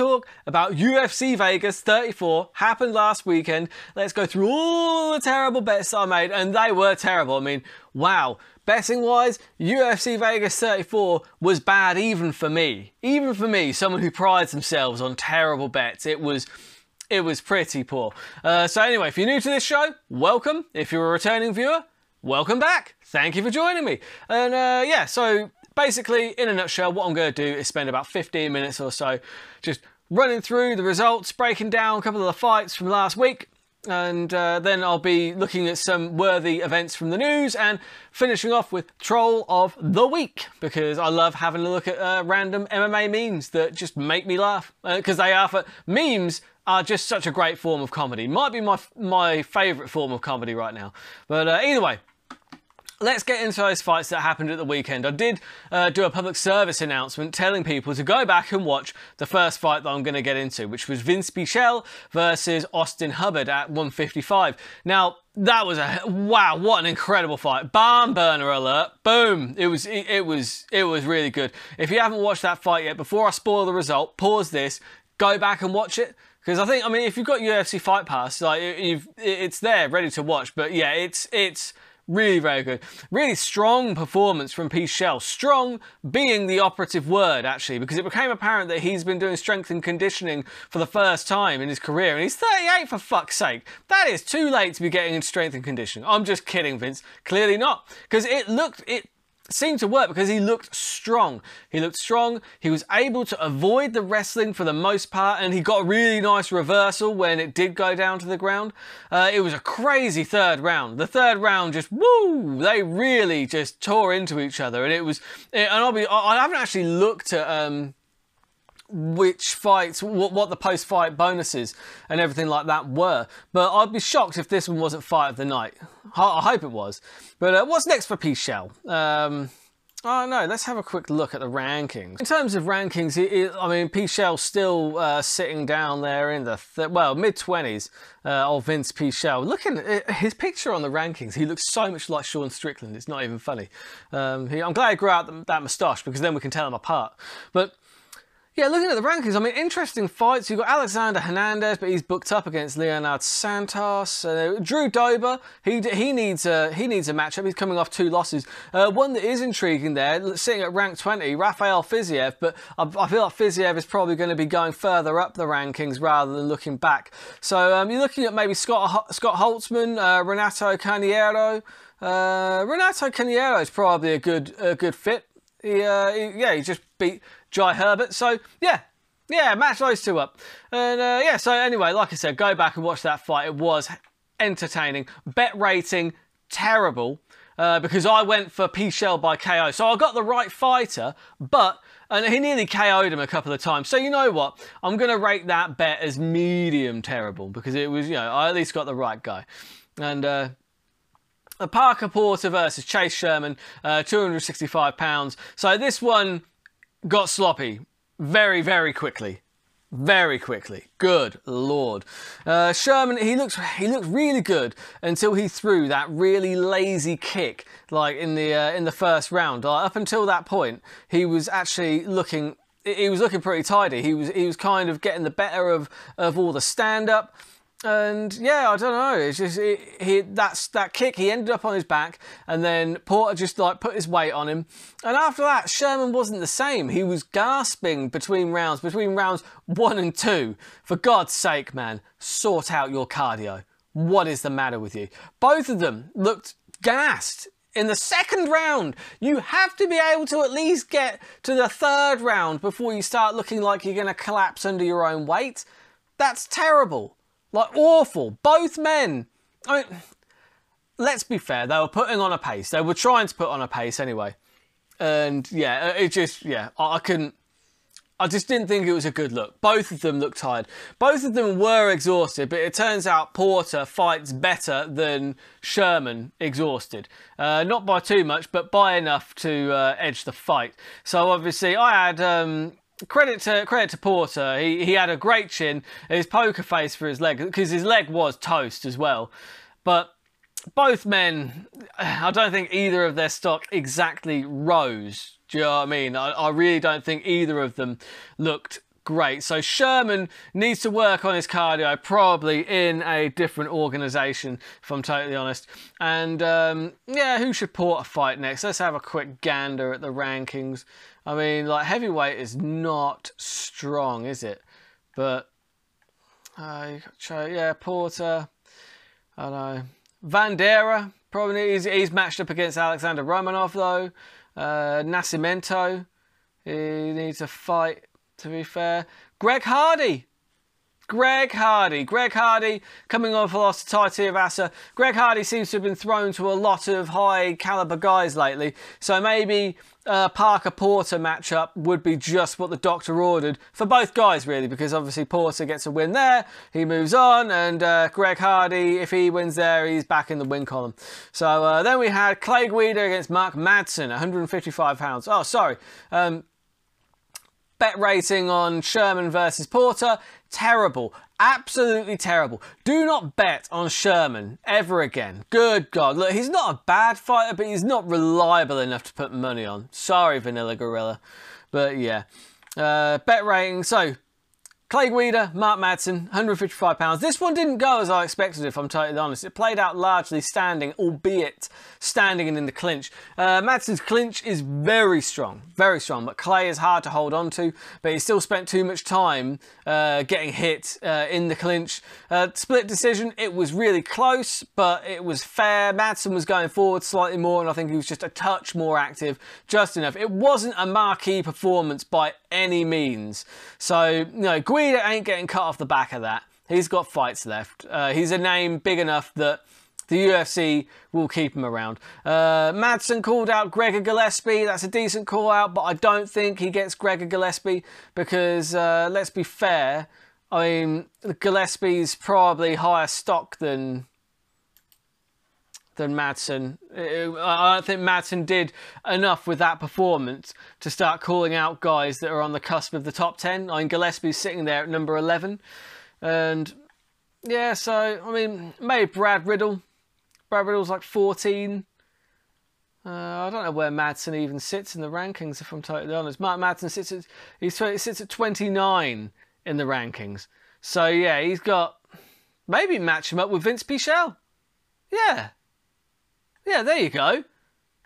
talk about UFC Vegas 34? Happened last weekend. Let's go through all the terrible bets I made, and they were terrible. I mean, wow. Betting wise, UFC Vegas 34 was bad even for me. Even for me, someone who prides themselves on terrible bets. It was it was pretty poor. Uh, so anyway, if you're new to this show, welcome. If you're a returning viewer, welcome back. Thank you for joining me. And uh, yeah, so basically, in a nutshell, what I'm going to do is spend about 15 minutes or so just running through the results, breaking down a couple of the fights from last week, and uh, then I'll be looking at some worthy events from the news and finishing off with Troll of the Week because I love having a look at uh, random MMA memes that just make me laugh because uh, they are for memes are just such a great form of comedy. Might be my my favourite form of comedy right now. But uh, either way, Let's get into those fights that happened at the weekend. I did uh, do a public service announcement telling people to go back and watch the first fight that I'm going to get into, which was Vince Pichel versus Austin Hubbard at 155. Now, that was a wow! What an incredible fight! Barn burner alert! Boom! It was it, it was it was really good. If you haven't watched that fight yet, before I spoil the result, pause this, go back and watch it because I think I mean if you've got UFC Fight Pass, like you've it's there ready to watch. But yeah, it's it's Really very good. Really strong performance from Pichel. Strong being the operative word, actually, because it became apparent that he's been doing strength and conditioning for the first time in his career. And he's 38 for fuck's sake. That is too late to be getting into strength and conditioning. I'm just kidding, Vince. Clearly not. Because it looked, it seemed to work because he looked strong. He looked strong. He was able to avoid the wrestling for the most part, and he got a really nice reversal when it did go down to the ground. Uh, it was a crazy third round. The third round just woo! They really just tore into each other, and it was. And I'll be. I haven't actually looked at. Um, which fights, what, what the post fight bonuses and everything like that were. But I'd be shocked if this one wasn't fight of the night. I, hope it was. But uh, what's next for Pichel? Um, Oh no, let's have a quick look at the rankings. In terms of rankings, it, it, I mean, Pichel's still uh, sitting down there in the, th well, mid-20s uh, of Vince Pichel. Looking at uh, his picture on the rankings, he looks so much like Sean Strickland, it's not even funny. Um, he, I'm glad he grew out the, that moustache because then we can tell them apart. But yeah, looking at the rankings, I mean, interesting fights. You've got Alexander Hernandez, but he's booked up against Leonard Santos. Uh, Drew Dober, he he needs a he needs a matchup. He's coming off two losses. Uh, one that is intriguing there, sitting at rank 20, Rafael Fiziev, but I, I feel like Fiziev is probably going to be going further up the rankings rather than looking back. So um, you're looking at maybe Scott Scott Holtzman, uh, Renato Carneiro. Uh, Renato Carneiro is probably a good a good fit. He, uh, he, yeah, he just beat Jai Herbert. So yeah, yeah, match those two up. And uh, yeah, so anyway, like I said, go back and watch that fight. It was entertaining. Bet rating terrible. Uh, because I went for Pichel by KO. So I got the right fighter, but and he nearly KO'd him a couple of times. So you know what? I'm going to rate that bet as medium terrible because it was, you know, I at least got the right guy. And uh, Parker Porter versus Chase Sherman, uh, 265 pounds. So this one got sloppy very, very quickly. Very quickly. Good lord. Uh, Sherman, he looks he looked really good until he threw that really lazy kick, like in the uh, in the first round. Uh, up until that point, he was actually looking he was looking pretty tidy. He was he was kind of getting the better of of all the stand up and yeah, I don't know. It's just it, he that's that kick. He ended up on his back, and then Porter just like put his weight on him. And after that, Sherman wasn't the same. He was gasping between rounds, between rounds one and two. For God's sake, man, sort out your cardio. What is the matter with you? Both of them looked gassed in the second round. You have to be able to at least get to the third round before you start looking like you're going to collapse under your own weight. That's terrible. Like, awful. Both men. I mean, let's be fair, they were putting on a pace. They were trying to put on a pace anyway. And yeah, it just, yeah, I, I couldn't. I just didn't think it was a good look. Both of them looked tired. Both of them were exhausted, but it turns out Porter fights better than Sherman exhausted. Uh, not by too much, but by enough to uh, edge the fight. So obviously, I had um, credit to credit to Porter. He he had a great chin, his poker face for his leg because his leg was toast as well. But both men, I don't think either of their stock exactly rose. Do you know what I mean? I, I really don't think either of them looked great. So Sherman needs to work on his cardio, probably in a different organisation, if I'm totally honest. And um, yeah, who should Porter fight next? Let's have a quick gander at the rankings. I mean, like heavyweight is not strong, is it? But uh, yeah, Porter. I know. Vanderaa probably he's, he's matched up against Alexander Romanov though. Uh, Nascimento, he needs a fight to be fair. Greg Hardy. Greg Hardy. Greg Hardy coming off a loss to Tai. Greg Hardy seems to have been thrown to a lot of high caliber guys lately. So maybe Parker Porter matchup would be just what the doctor ordered for both guys, really, because obviously Porter gets a win there, he moves on, and uh, Greg Hardy, if he wins there, he's back in the win column. So uh, then we had Clay Guida against Mark Madsen, 155 pounds. Oh, sorry. Um, bet rating on Sherman versus Porter, terrible. Absolutely terrible. Do not bet on Sherman ever again. Good God. Look, he's not a bad fighter, but he's not reliable enough to put money on. Sorry, Vanilla Gorilla. But yeah. Uh, bet rating. So, Clay Guida, Mark Madsen, £155. This one didn't go as I expected, if I'm totally honest. It played out largely standing, albeit standing and in the clinch. Uh, Madsen's clinch is very strong, very strong, but Clay is hard to hold on to, but he still spent too much time uh, getting hit uh, in the clinch. Uh, split decision, it was really close, but it was fair. Madsen was going forward slightly more, and I think he was just a touch more active, just enough. It wasn't a marquee performance by any means. So, you know, Guida ain't getting cut off the back of that. He's got fights left. Uh, he's a name big enough that the UFC will keep him around. Uh, Madsen called out Gregor Gillespie. That's a decent call out, but I don't think he gets Gregor Gillespie because, uh, let's be fair, I mean, Gillespie's probably higher stock than than Madsen. I don't think Madsen did enough with that performance to start calling out guys that are on the cusp of the top 10. I mean, Gillespie's sitting there at number 11. And yeah, so, I mean, maybe Brad Riddell. Brad Riddell's like 14. Uh, I don't know where Madsen even sits in the rankings, if I'm totally honest. Mark Madsen sits at, he sits at 29 in the rankings. So yeah, he's got, maybe match him up with Vince Pichel. Yeah, yeah, there you go.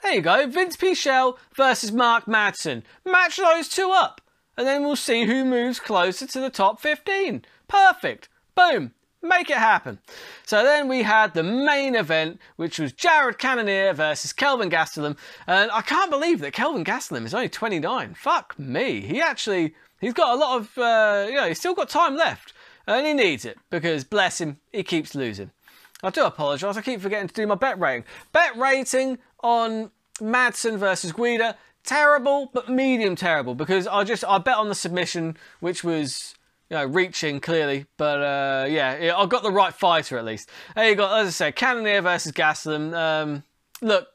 There you go. Vince Pichel versus Mark Madsen. Match those two up. And then we'll see who moves closer to the top 15. Perfect. Boom. Make it happen. So then we had the main event, which was Jared Cannonier versus Kelvin Gastelum. And I can't believe that Kelvin Gastelum is only 29. Fuck me. He actually, he's got a lot of, uh, you know, he's still got time left. And he needs it because, bless him, he keeps losing. I do apologise, I keep forgetting to do my bet rating. Bet rating on Madsen versus Guida, terrible, but medium terrible, because I just, I bet on the submission, which was, you know, reaching clearly, but uh, yeah, I got the right fighter at least. There you go, as I said, Cannonier versus Gastelum. Um, Look,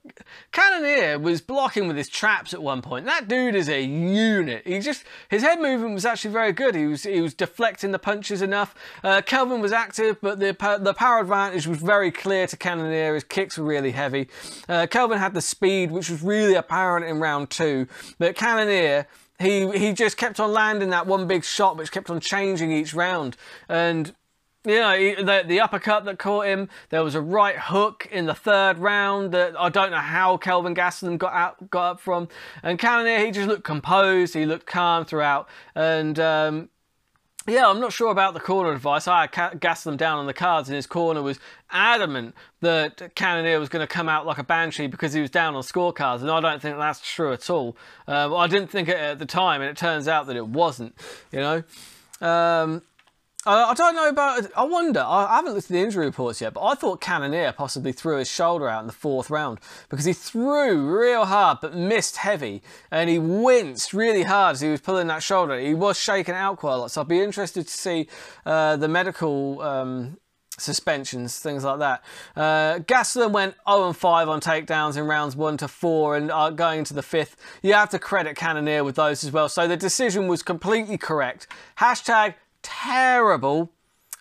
Cannonier was blocking with his traps at one point. That dude is a unit. He just his head movement was actually very good. He was he was deflecting the punches enough. Uh, Kelvin was active, but the the power advantage was very clear to Cannonier. His kicks were really heavy. Uh, Kelvin had the speed, which was really apparent in round two. But Cannonier he he just kept on landing that one big shot, which kept on changing each round. And you know, the, the uppercut that caught him. There was a right hook in the third round that I don't know how Kelvin Gastelum got out, got up from. And Cannonier, he just looked composed. He looked calm throughout. And um, yeah, I'm not sure about the corner advice. I Gastelum down on the cards, and his corner was adamant that Cannonier was going to come out like a banshee because he was down on scorecards, and I don't think that's true at all. Uh, I didn't think it at the time, and it turns out that it wasn't. You know. Um, I don't know about. I wonder. I haven't looked at the injury reports yet, but I thought Cannonier possibly threw his shoulder out in the fourth round because he threw real hard but missed heavy, and he winced really hard as he was pulling that shoulder. He was shaking out quite a lot, so I'd be interested to see uh, the medical. Um, suspensions, things like that. Uh, Gastelum went 0 and 5 on takedowns in rounds 1 to 4 and uh, going into the fifth. You have to credit Cannonier with those as well. So the decision was completely correct. Hashtag terrible.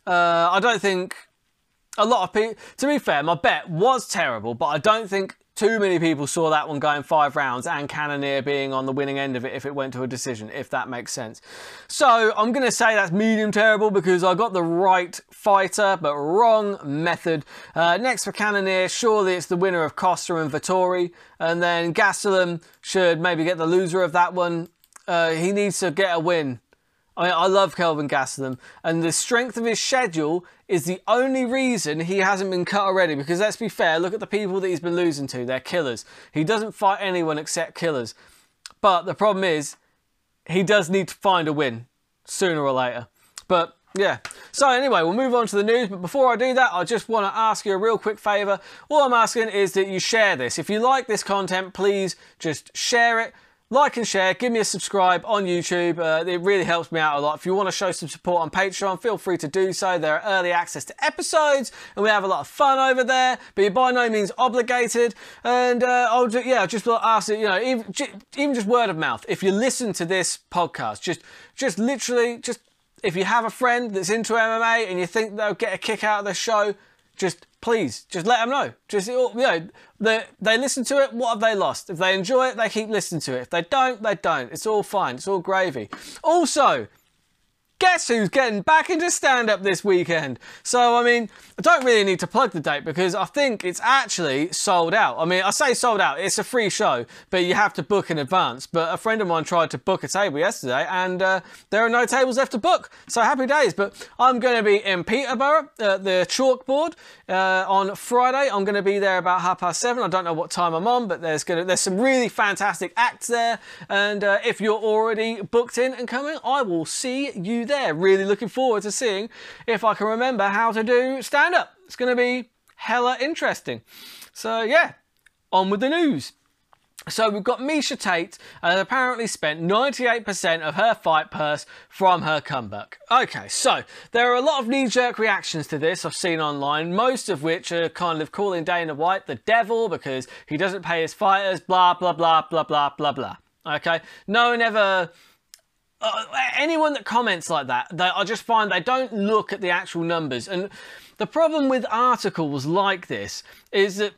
Uh, I don't think a lot of people, to be fair, my bet was terrible, but I don't think too many people saw that one going five rounds and Cannonier being on the winning end of it if it went to a decision, if that makes sense. So I'm going to say that's medium terrible because I got the right fighter, but wrong method. Uh, next for Cannonier, surely it's the winner of Costa and Vettori. And then Gastelum should maybe get the loser of that one. Uh, he needs to get a win I, I love Kelvin Gastelum, and the strength of his schedule is the only reason he hasn't been cut already. Because let's be fair, look at the people that he's been losing to. They're killers. He doesn't fight anyone except killers. But the problem is, he does need to find a win sooner or later. But yeah. So anyway, we'll move on to the news. But before I do that, I just want to ask you a real quick favour. All I'm asking is that you share this. If you like this content, please just share it like and share, give me a subscribe on YouTube. Uh, it really helps me out a lot. If you want to show some support on Patreon, feel free to do so. There are early access to episodes, and we have a lot of fun over there. But you're by no means obligated. And uh, I'll yeah, just ask it. You know, even, even just word of mouth. If you listen to this podcast, just just literally just if you have a friend that's into MMA and you think they'll get a kick out of the show, just please, just let them know. Just you know, they they listen to it. What have they lost? If they enjoy it, they keep listening to it. If they don't, they don't. It's all fine. It's all gravy. Also, guess who's getting back into stand up this weekend? So, I mean, I don't really need to plug the date because I think it's actually sold out. I mean, I say sold out, it's a free show, but you have to book in advance. But a friend of mine tried to book a table yesterday and uh, there are no tables left to book. So, happy days. But I'm going to be in Peterborough at the chalkboard uh, on Friday. I'm going to be there about half past seven. I don't know what time I'm on, but there's to, there's some really fantastic acts there. And uh, if you're already booked in and coming, I will see you there. Really looking forward to seeing if I can remember how to do stand up. It's going to be hella interesting. So, yeah, on with the news. So we've got Miesha Tate and apparently spent 98% of her fight purse from her comeback. Okay, so there are a lot of knee-jerk reactions to this I've seen online, most of which are kind of calling Dana White the devil because he doesn't pay his fighters, blah, blah, blah, blah, blah, blah, blah. Okay, no one ever uh, anyone that comments like that, they, I just find they don't look at the actual numbers. And the problem with articles like this is that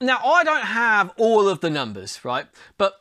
now I don't have all of the numbers, right? But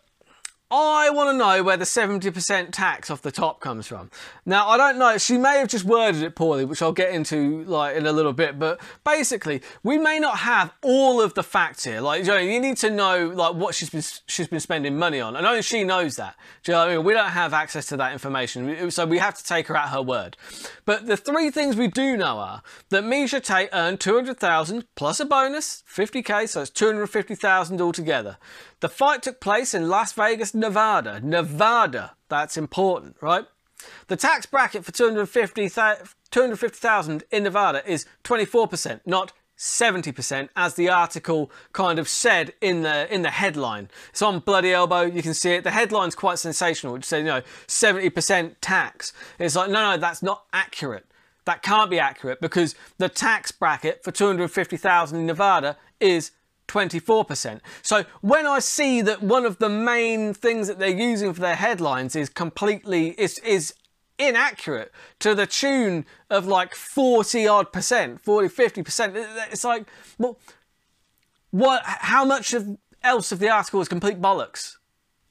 I want to know where the 70% tax off the top comes from. Now, I don't know, she may have just worded it poorly, which I'll get into like in a little bit, but basically, we may not have all of the facts here. Like, you, know, you need to know like what she's been she's been spending money on, and only she knows that. Do you know what I mean? We don't have access to that information, so we have to take her at her word. But the three things we do know are that Miesha Tate earned 200,000 plus a bonus, 50k, so it's 250,000 altogether. The fight took place in Las Vegas, Nevada. Nevada, that's important, right? The tax bracket for 250,000 in Nevada is 24%, not 70% as the article kind of said in the in the headline. It's on Bloody Elbow, you can see it. The headline's quite sensational, which says, you know, 70% tax. It's like, no, no, that's not accurate. That can't be accurate because the tax bracket for 250,000 in Nevada is 24%. So when I see that one of the main things that they're using for their headlines is completely is is inaccurate to the tune of like 40 odd percent, 40 50 percent, it's like well what how much of else of the article is complete bollocks?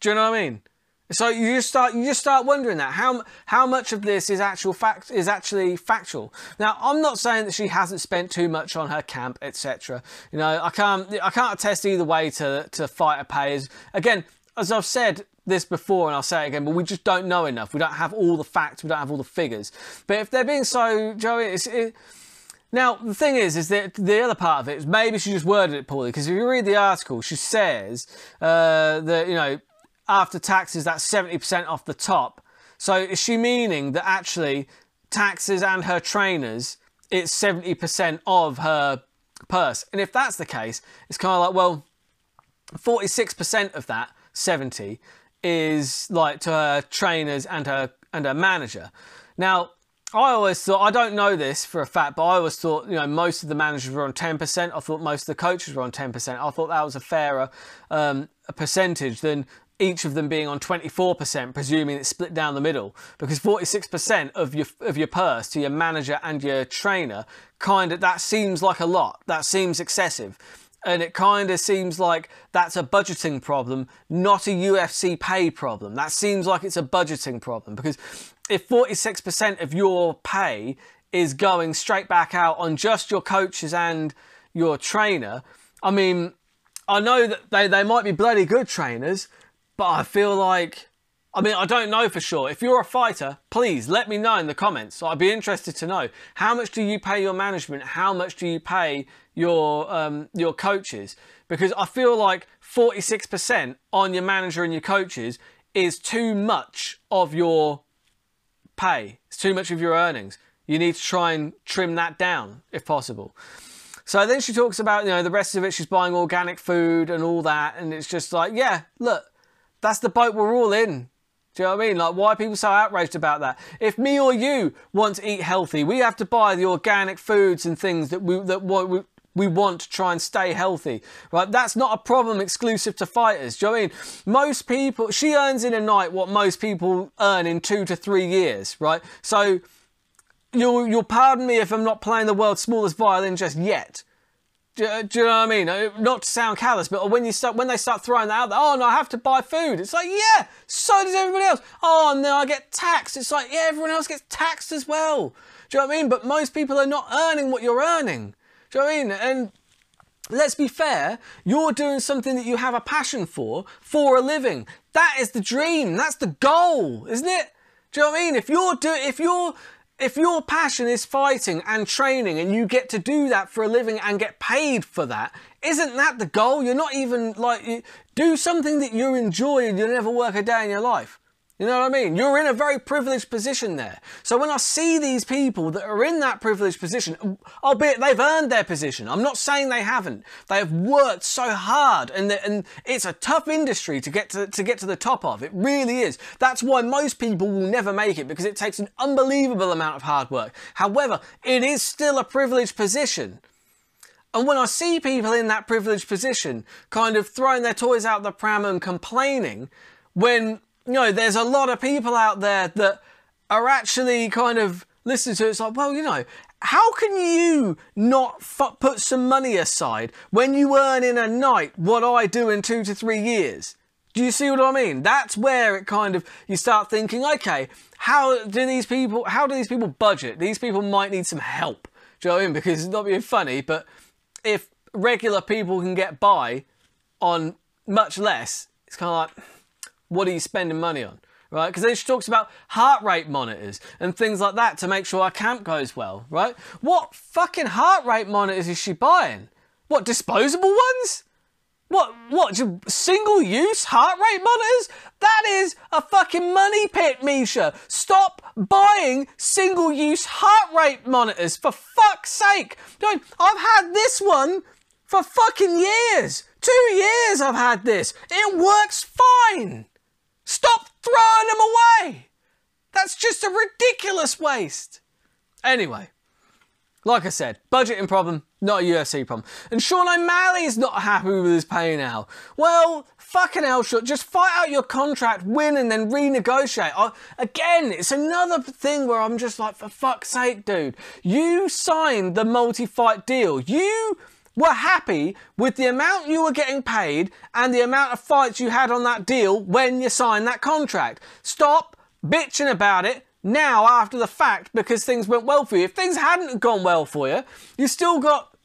Do you know what I mean? So you just start you start wondering that how how much of this is actual fact is actually factual. Now I'm not saying that she hasn't spent too much on her camp, etc. You know I can't I can't attest either way to to fighter payers. Again, as I've said this before and I'll say it again, but we just don't know enough. We don't have all the facts. We don't have all the figures. But if they're being so, Joey, it's. It, now, the thing is, is that the other part of it is maybe she just worded it poorly because if you read the article, she says uh, that, you know, after taxes, that's 70% off the top. So is she meaning that actually taxes and her trainers, it's 70% of her purse? And if that's the case, it's kind of like, well, 46% of that 70 is like to her trainers and her and her manager. Now, I always thought I don't know this for a fact, but I always thought you know most of the managers were on ten percent. I thought most of the coaches were on ten percent. I thought that was a fairer um, percentage than each of them being on 24%, presuming it's split down the middle, because 46% of your of your purse to your manager and your trainer, kind of that seems like a lot. That seems excessive. And it kind of seems like that's a budgeting problem, not a UFC pay problem. That seems like it's a budgeting problem because if 46% of your pay is going straight back out on just your coaches and your trainer, I mean, I know that they, they might be bloody good trainers, but I feel like, I mean, I don't know for sure. If you're a fighter, please let me know in the comments. I'd be interested to know how much do you pay your management? How much do you pay your um, your coaches? Because I feel like 46% on your manager and your coaches is too much of your pay. It's too much of your earnings. You need to try and trim that down if possible. So then she talks about, you know, the rest of it. She's buying organic food and all that. And it's just like, yeah, look, that's the boat we're all in. Do you know what I mean? Like, why are people so outraged about that? If me or you want to eat healthy, we have to buy the organic foods and things that we that we, we want to try and stay healthy, right? That's not a problem exclusive to fighters. Do you know what I mean? Most people, she earns in a night what most people earn in two to three years, right? So you'll you'll pardon me if I'm not playing the world's smallest violin just yet. Do, do, you know what I mean? Uh, not to sound callous, but when you start when they start throwing that out there, oh no, I have to buy food. It's like, yeah, so does everybody else. Oh, and then I get taxed. It's like, yeah, everyone else gets taxed as well. Do you know what I mean? But most people are not earning what you're earning. Do you know what I mean? And let's be fair, you're doing something that you have a passion for, for a living. That is the dream. That's the goal, isn't it? Do you know what I mean? If you're do if you're if your passion is fighting and training and you get to do that for a living and get paid for that, isn't that the goal? You're not even like, do something that you enjoy and you'll never work a day in your life. You know what I mean? You're in a very privileged position there. So when I see these people that are in that privileged position, albeit they've earned their position, I'm not saying they haven't. They have worked so hard, and and it's a tough industry to get to to get to the top of. It really is. That's why most people will never make it because it takes an unbelievable amount of hard work. However, it is still a privileged position. And when I see people in that privileged position kind of throwing their toys out the pram and complaining, when you know, there's a lot of people out there that are actually kind of listening to it. It's like, well, you know, how can you not put some money aside when you earn in a night what I do in two to three years? Do you see what I mean? That's where it kind of you start thinking, okay, how do these people how do these people budget? These people might need some help. Do you know what I mean? Because it's not being funny, but if regular people can get by on much less, it's kind of like what are you spending money on? Right? Because then she talks about heart rate monitors and things like that to make sure our camp goes well, right? What fucking heart rate monitors is she buying? What, disposable ones? What, what, single use heart rate monitors? That is a fucking money pit, Miesha. Stop buying single use heart rate monitors, for fuck's sake. I've had this one for fucking years. Two years I've had this. It works fine. Stop throwing them away! That's just a ridiculous waste. Anyway, like I said, budgeting problem, not a UFC problem. And Sean O'Malley's not happy with his pay now. Well, fucking hell, Sean, just fight out your contract, win, and then renegotiate. I, again, it's another thing where I'm just like, for fuck's sake, dude, you signed the multi-fight deal. You were happy with the amount you were getting paid and the amount of fights you had on that deal when you signed that contract. Stop bitching about it now after the fact because things went well for you. If things hadn't gone well for you, you still got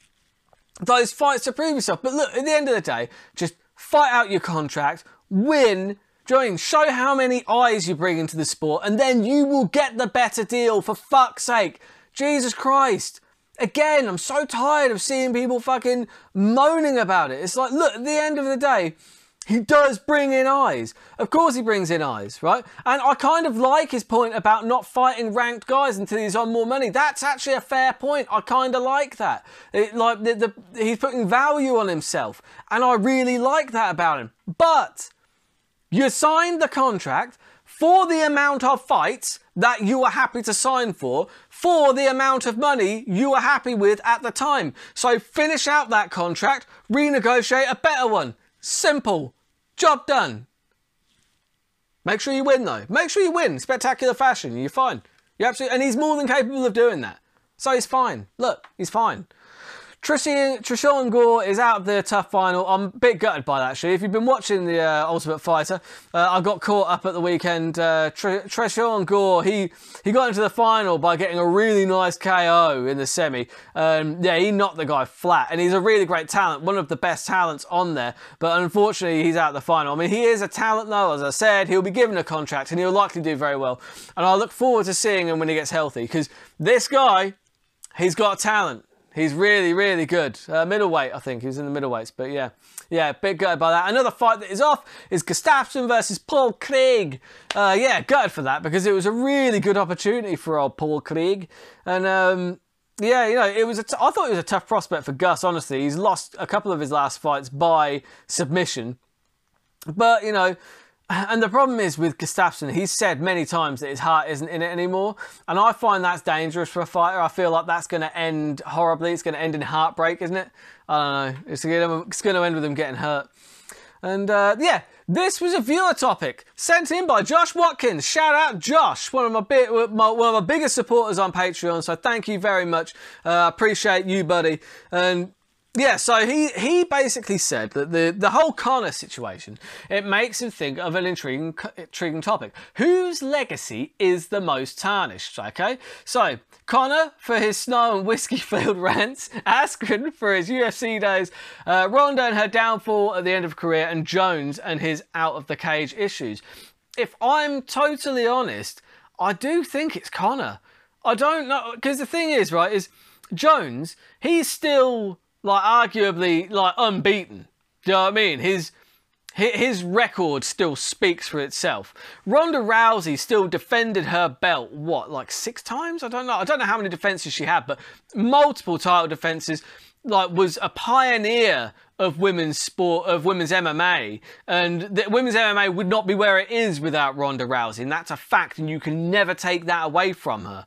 those fights to prove yourself. But look, at the end of the day, just fight out your contract, win, join, show how many eyes you bring into the sport, and then you will get the better deal for fuck's sake. Jesus Christ. Again, I'm so tired of seeing people fucking moaning about it. It's like, look, at the end of the day, he does bring in eyes. Of course, he brings in eyes, right? And I kind of like his point about not fighting ranked guys until he's on more money. That's actually a fair point. I kind of like that. It, like the, the, he's putting value on himself, and I really like that about him. But you signed the contract for the amount of fights that you were happy to sign for, for the amount of money you were happy with at the time. So finish out that contract, renegotiate a better one. Simple. Job done. Make sure you win though. Make sure you win. Spectacular fashion. You're fine. You're absolutely, and he's more than capable of doing that. So he's fine. Look, he's fine. Tresean Gore is out of the TUF final. I'm a bit gutted by that, actually. If you've been watching the uh, Ultimate Fighter, uh, I got caught up at the weekend. Uh, Tresean Gore, he, he got into the final by getting a really nice KO in the semi. Um, yeah, he knocked the guy flat, and he's a really great talent, one of the best talents on there. But unfortunately, he's out of the final. I mean, he is a talent, though, as I said. He'll be given a contract, and he'll likely do very well. And I look forward to seeing him when he gets healthy, because this guy, he's got talent. He's really, really good. Uh, middleweight, I think. He was in the middleweights. But yeah, yeah, bit gutted by that. Another fight that is off is Gustafsson versus Paul Craig. Uh, yeah, gutted for that because it was a really good opportunity for old Paul Craig. And um, yeah, you know, it was. I thought it was a tough prospect for Gus. Honestly, he's lost a couple of his last fights by submission. But you know, and the problem is with Gustafsson, he's said many times that his heart isn't in it anymore. And I find that's dangerous for a fighter. I feel like that's going to end horribly. It's going to end in heartbreak, isn't it? I don't know. It's going to end with him getting hurt. And uh, yeah, this was a viewer topic sent in by Josh Watkins. Shout out Josh, one of my, big, my one of my biggest supporters on Patreon. So thank you very much. Uh, appreciate you, buddy. And yeah, so he, he basically said that the, the whole Conor situation, it makes him think of an intriguing, intriguing topic. Whose legacy is the most tarnished, okay? So, Conor for his snow and whiskey filled rants, Askren for his UFC days, uh, Ronda and her downfall at the end of career, and Jones and his out of the cage issues. If I'm totally honest, I do think it's Conor. I don't know, because the thing is, right, is Jones, he's still like arguably like unbeaten. Do you know what I mean? His his record still speaks for itself. Ronda Rousey still defended her belt what like six times? I don't know. I don't know how many defenses she had, but multiple title defenses. Like was a pioneer of women's sport of women's MMA, and the, women's MMA would not be where it is without Ronda Rousey, and that's a fact, and you can never take that away from her.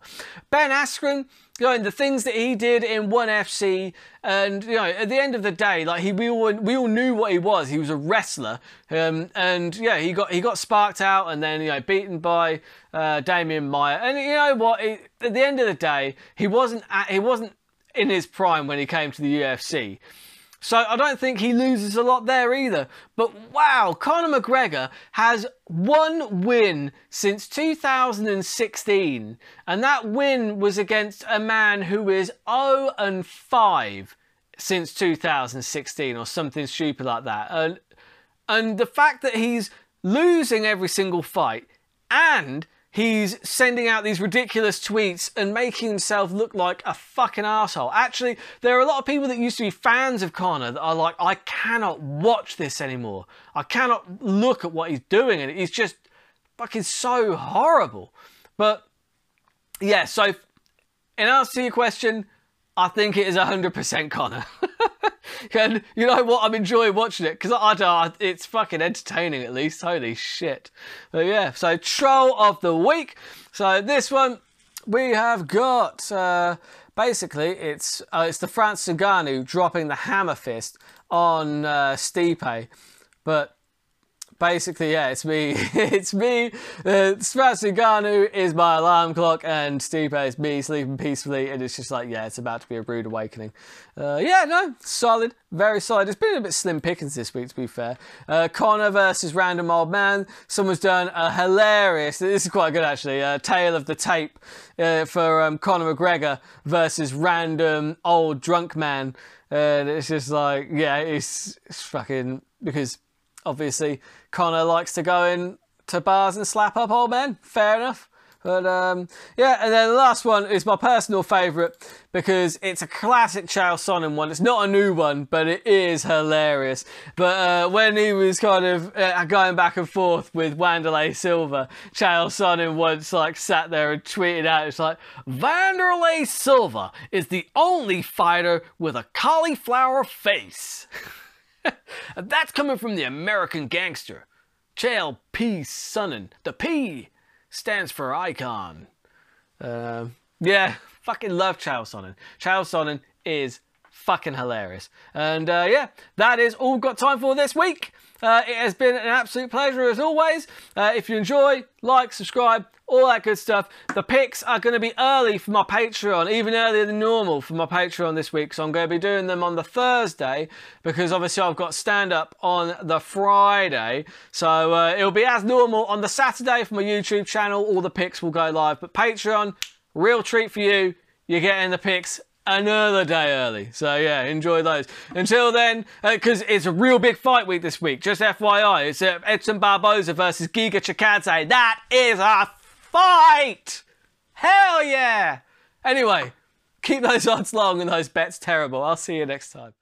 Ben Askren you know, the things that he did in ONE FC, and you know, at the end of the day, like he, we all we all knew what he was. He was a wrestler, um, and yeah, he got he got sparked out, and then you know, beaten by uh, Demian Maia. And you know what? It, at the end of the day, he wasn't at, he wasn't in his prime when he came to the UFC. So I don't think he loses a lot there either. But wow, Conor McGregor has one win since 2016. And that win was against a man who is 0 and 5 since 2016 or something stupid like that. And, and the fact that he's losing every single fight and he's sending out these ridiculous tweets and making himself look like a fucking asshole. Actually, there are a lot of people that used to be fans of Conor that are like, I cannot watch this anymore. I cannot look at what he's doing, and he's just fucking so horrible. But yeah, so in answer to your question, I think it is 100% Conor. and you know what? I'm enjoying watching it because I, I don't. It's fucking entertaining at least. Holy shit! But yeah. So troll of the week. So this one we have got. Uh, basically, it's uh, it's the Francis Ngannou dropping the hammer fist on uh, Stipe, but basically, yeah, it's me. it's me. Uh, Ngannou is my alarm clock, and Stipe is me sleeping peacefully. And it's just like, yeah, it's about to be a rude awakening. Uh, yeah, no, solid, very solid. It's been a bit slim pickings this week, to be fair. Uh, Conor versus Random Old Man. Someone's done a hilarious. This is quite good actually. Uh, tale of the tape uh, for um, Conor McGregor versus Random Old Drunk Man. And it's just like, yeah, it's, it's fucking because obviously Conor likes to go in to bars and slap up old men. Fair enough. But um, yeah, and then the last one is my personal favourite because it's a classic Chael Sonnen one. It's not a new one, but it is hilarious. But uh, when he was kind of uh, going back and forth with Wanderlei Silva, Chael Sonnen once like sat there and tweeted out, it's like, Wanderlei Silva is the only fighter with a cauliflower face. that's coming from the American gangster, Chael P. Sonnen. The P stands for icon. Uh, yeah, fucking love Chael Sonnen. Chael Sonnen is fucking hilarious. And uh, yeah, that is all we've got time for this week. Uh, it has been an absolute pleasure as always. Uh, if you enjoy, like, subscribe, all that good stuff. The picks are going to be early for my Patreon, even earlier than normal for my Patreon this week. So I'm going to be doing them on the Thursday because obviously I've got stand up on the Friday. So uh, it'll be as normal on the Saturday for my YouTube channel. All the picks will go live. But Patreon, real treat for you. You're getting the picks another day early. So yeah, enjoy those. Until then, because uh, it's a real big fight week this week. Just FYI, it's uh, Edson Barboza versus Giga Chikadze. That is a fight! Hell yeah! Anyway, keep those odds long and those bets terrible. I'll see you next time.